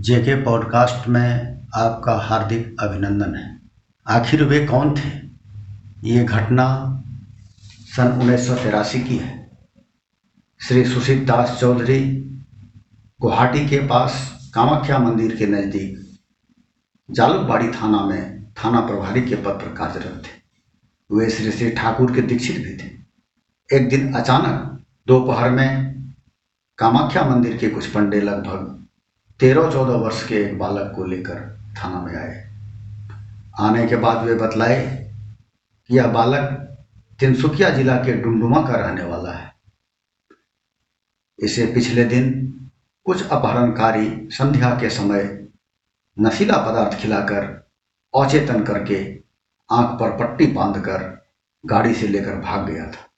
जेके podcast में आपका हार्दिक अभिनंदन है। आखिर वे कौन थे? ये घटना सन उन्नीस सौ तिरासी की है। श्री सुशील दास चौधरी गुवाहाटी के पास कामाख्या मंदिर के नज़दीक जालुकबाड़ी थाना में थाना प्रभारी के पद पर कार्यरत थे। वे श्री श्री ठाकुर के दीक्षित भी थे। एक दिन अचानक दोपहर में कामाख्या मंदिर के कुछ पंडे लगभग तेरह चौदह वर्ष के एक बालक को लेकर थाना में आए। आने के बाद वे बतलाए कि यह बालक तिनसुकिया जिला के डुमडुमा का रहने वाला है। इसे पिछले दिन कुछ अपहरणकारी संध्या के समय नशीला पदार्थ खिलाकर अचेतन करके आँख पर पट्टी बांधकर गाड़ी से लेकर भाग गया था।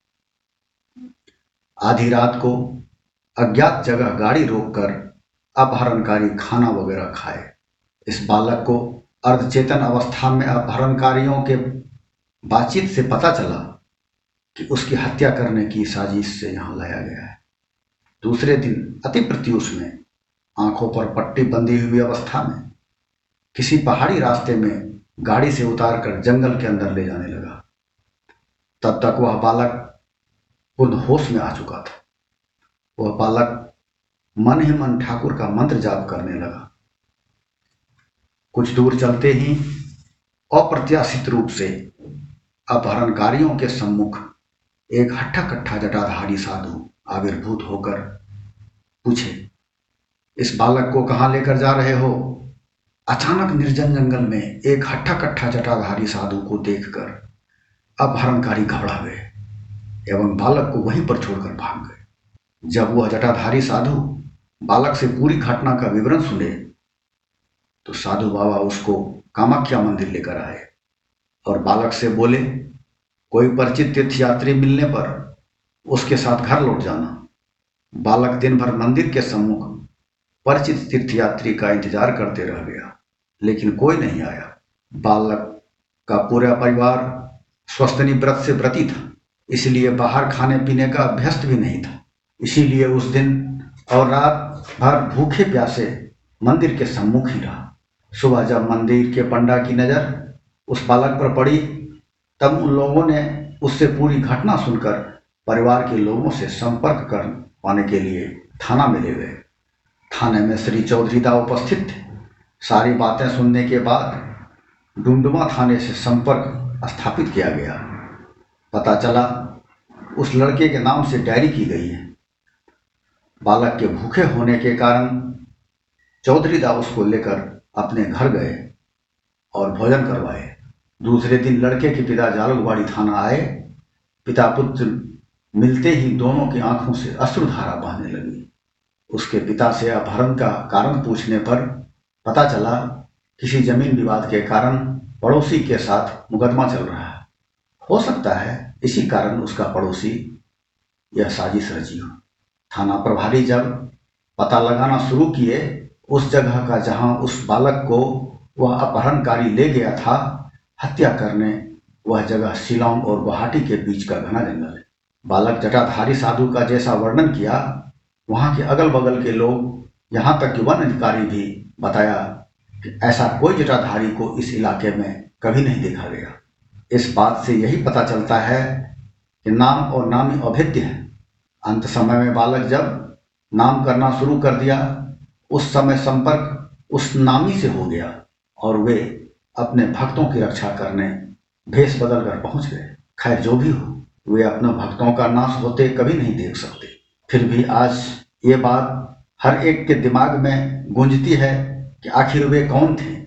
आधी रात को अज्ञात जगह गाड़ी रोककर अपहरणकारी खाना वगैरह खाए। इस बालक को अर्धचेतन अवस्था में अपहरणकारियों के बातचीत से पता चला कि उसकी हत्या करने की साजिश से यहाँ लाया गया है। दूसरे दिन, अति प्रत्युष में, आँखों पर पट्टी बंधी हुई अवस्था में, किसी पहाड़ी रास्ते में गाड़ी से उतार कर जंगल के अंदर ले जाने लगा। तब तक वह बालक पूर्ण होश में आ चुका था। वह बालक मन ही मन ठाकुर का मंत्र जाप करने लगा। कुछ दूर चलते ही अप्रत्याशित रूप से अपहरणकारियों के सम्मुख एक हट्ठा कट्ठा जटाधारी साधु आविर्भूत होकर पूछे, इस बालक को कहाँ लेकर जा रहे हो? अचानक निर्जन जंगल में एक हट्ठा कट्ठा जटाधारी साधु को देखकर अपहरणकारी घबरा गए एवं बालक को वहीं पर छोड़कर भाग गए। जब वह जटाधारी साधु बालक से पूरी घटना का विवरण सुने तो साधु बाबा उसको कामाख्या मंदिर लेकर आए और बालक से बोले, कोई परिचित तीर्थयात्री मिलने पर उसके साथ घर लौट जाना। बालक दिन भर मंदिर के सम्मुख परिचित तीर्थयात्री का इंतज़ार करते रह गया, लेकिन कोई नहीं आया। बालक का पूरा परिवार स्वस्थनी व्रत से व्रती था, इसलिए बाहर खाने पीने का अभ्यस्त भी नहीं था। इसीलिए उस दिन और रात भर भूखे प्यासे मंदिर के सम्मुख ही रहा। सुबह जब मंदिर के पंडा की नज़र उस बालक पर पड़ी, तब उन लोगों ने उससे पूरी घटना सुनकर परिवार के लोगों से संपर्क कर पाने के लिए थाना में ले गए। थाने में श्री चौधरी दा उपस्थित थे। सारी बातें सुनने के बाद डुमडुमा थाने से संपर्क स्थापित किया गया। पता चला, उस लड़के के नाम से डायरी की गई है। बालक के भूखे होने के कारण चौधरी दा उसको लेकर अपने घर गए और भोजन करवाए। दूसरे दिन लड़के के पिता जालुकबाड़ी थाना आए। पिता पुत्र मिलते ही दोनों की आँखों से अश्रुधारा बहने लगी। उसके पिता से अपहरण का कारण पूछने पर पता चला, किसी ज़मीन विवाद के कारण पड़ोसी के साथ मुकदमा चल रहा है। हो सकता है इसी कारण उसका पड़ोसी यह साजिश रची हो। थाना प्रभारी जब पता लगाना शुरू किए, उस जगह का जहाँ उस बालक को वह अपहरणकारी ले गया था, हत्या करने, वह जगह शिलोंग और गुवाहाटी के बीच का घना जंगल है। बालक जटाधारी साधु का जैसा वर्णन किया, वहाँ के अगल बगल के लोग, यहाँ तक कि वन अधिकारी भी बताया कि ऐसा कोई जटाधारी को इस इलाके में कभी नहीं देखा गया। इस बात से यही पता चलता है कि नाम और नामी अभेद्य है। अंत समय में बालक जब नाम करना शुरू कर दिया, उस समय संपर्क उस नामी से हो गया और वे अपने भक्तों की रक्षा करने भेष बदल कर पहुँच गए। खैर, जो भी हो, वे अपने भक्तों का नाश होते कभी नहीं देख सकते। फिर भी आज ये बात हर एक के दिमाग में गूंजती है कि आखिर वे कौन थे?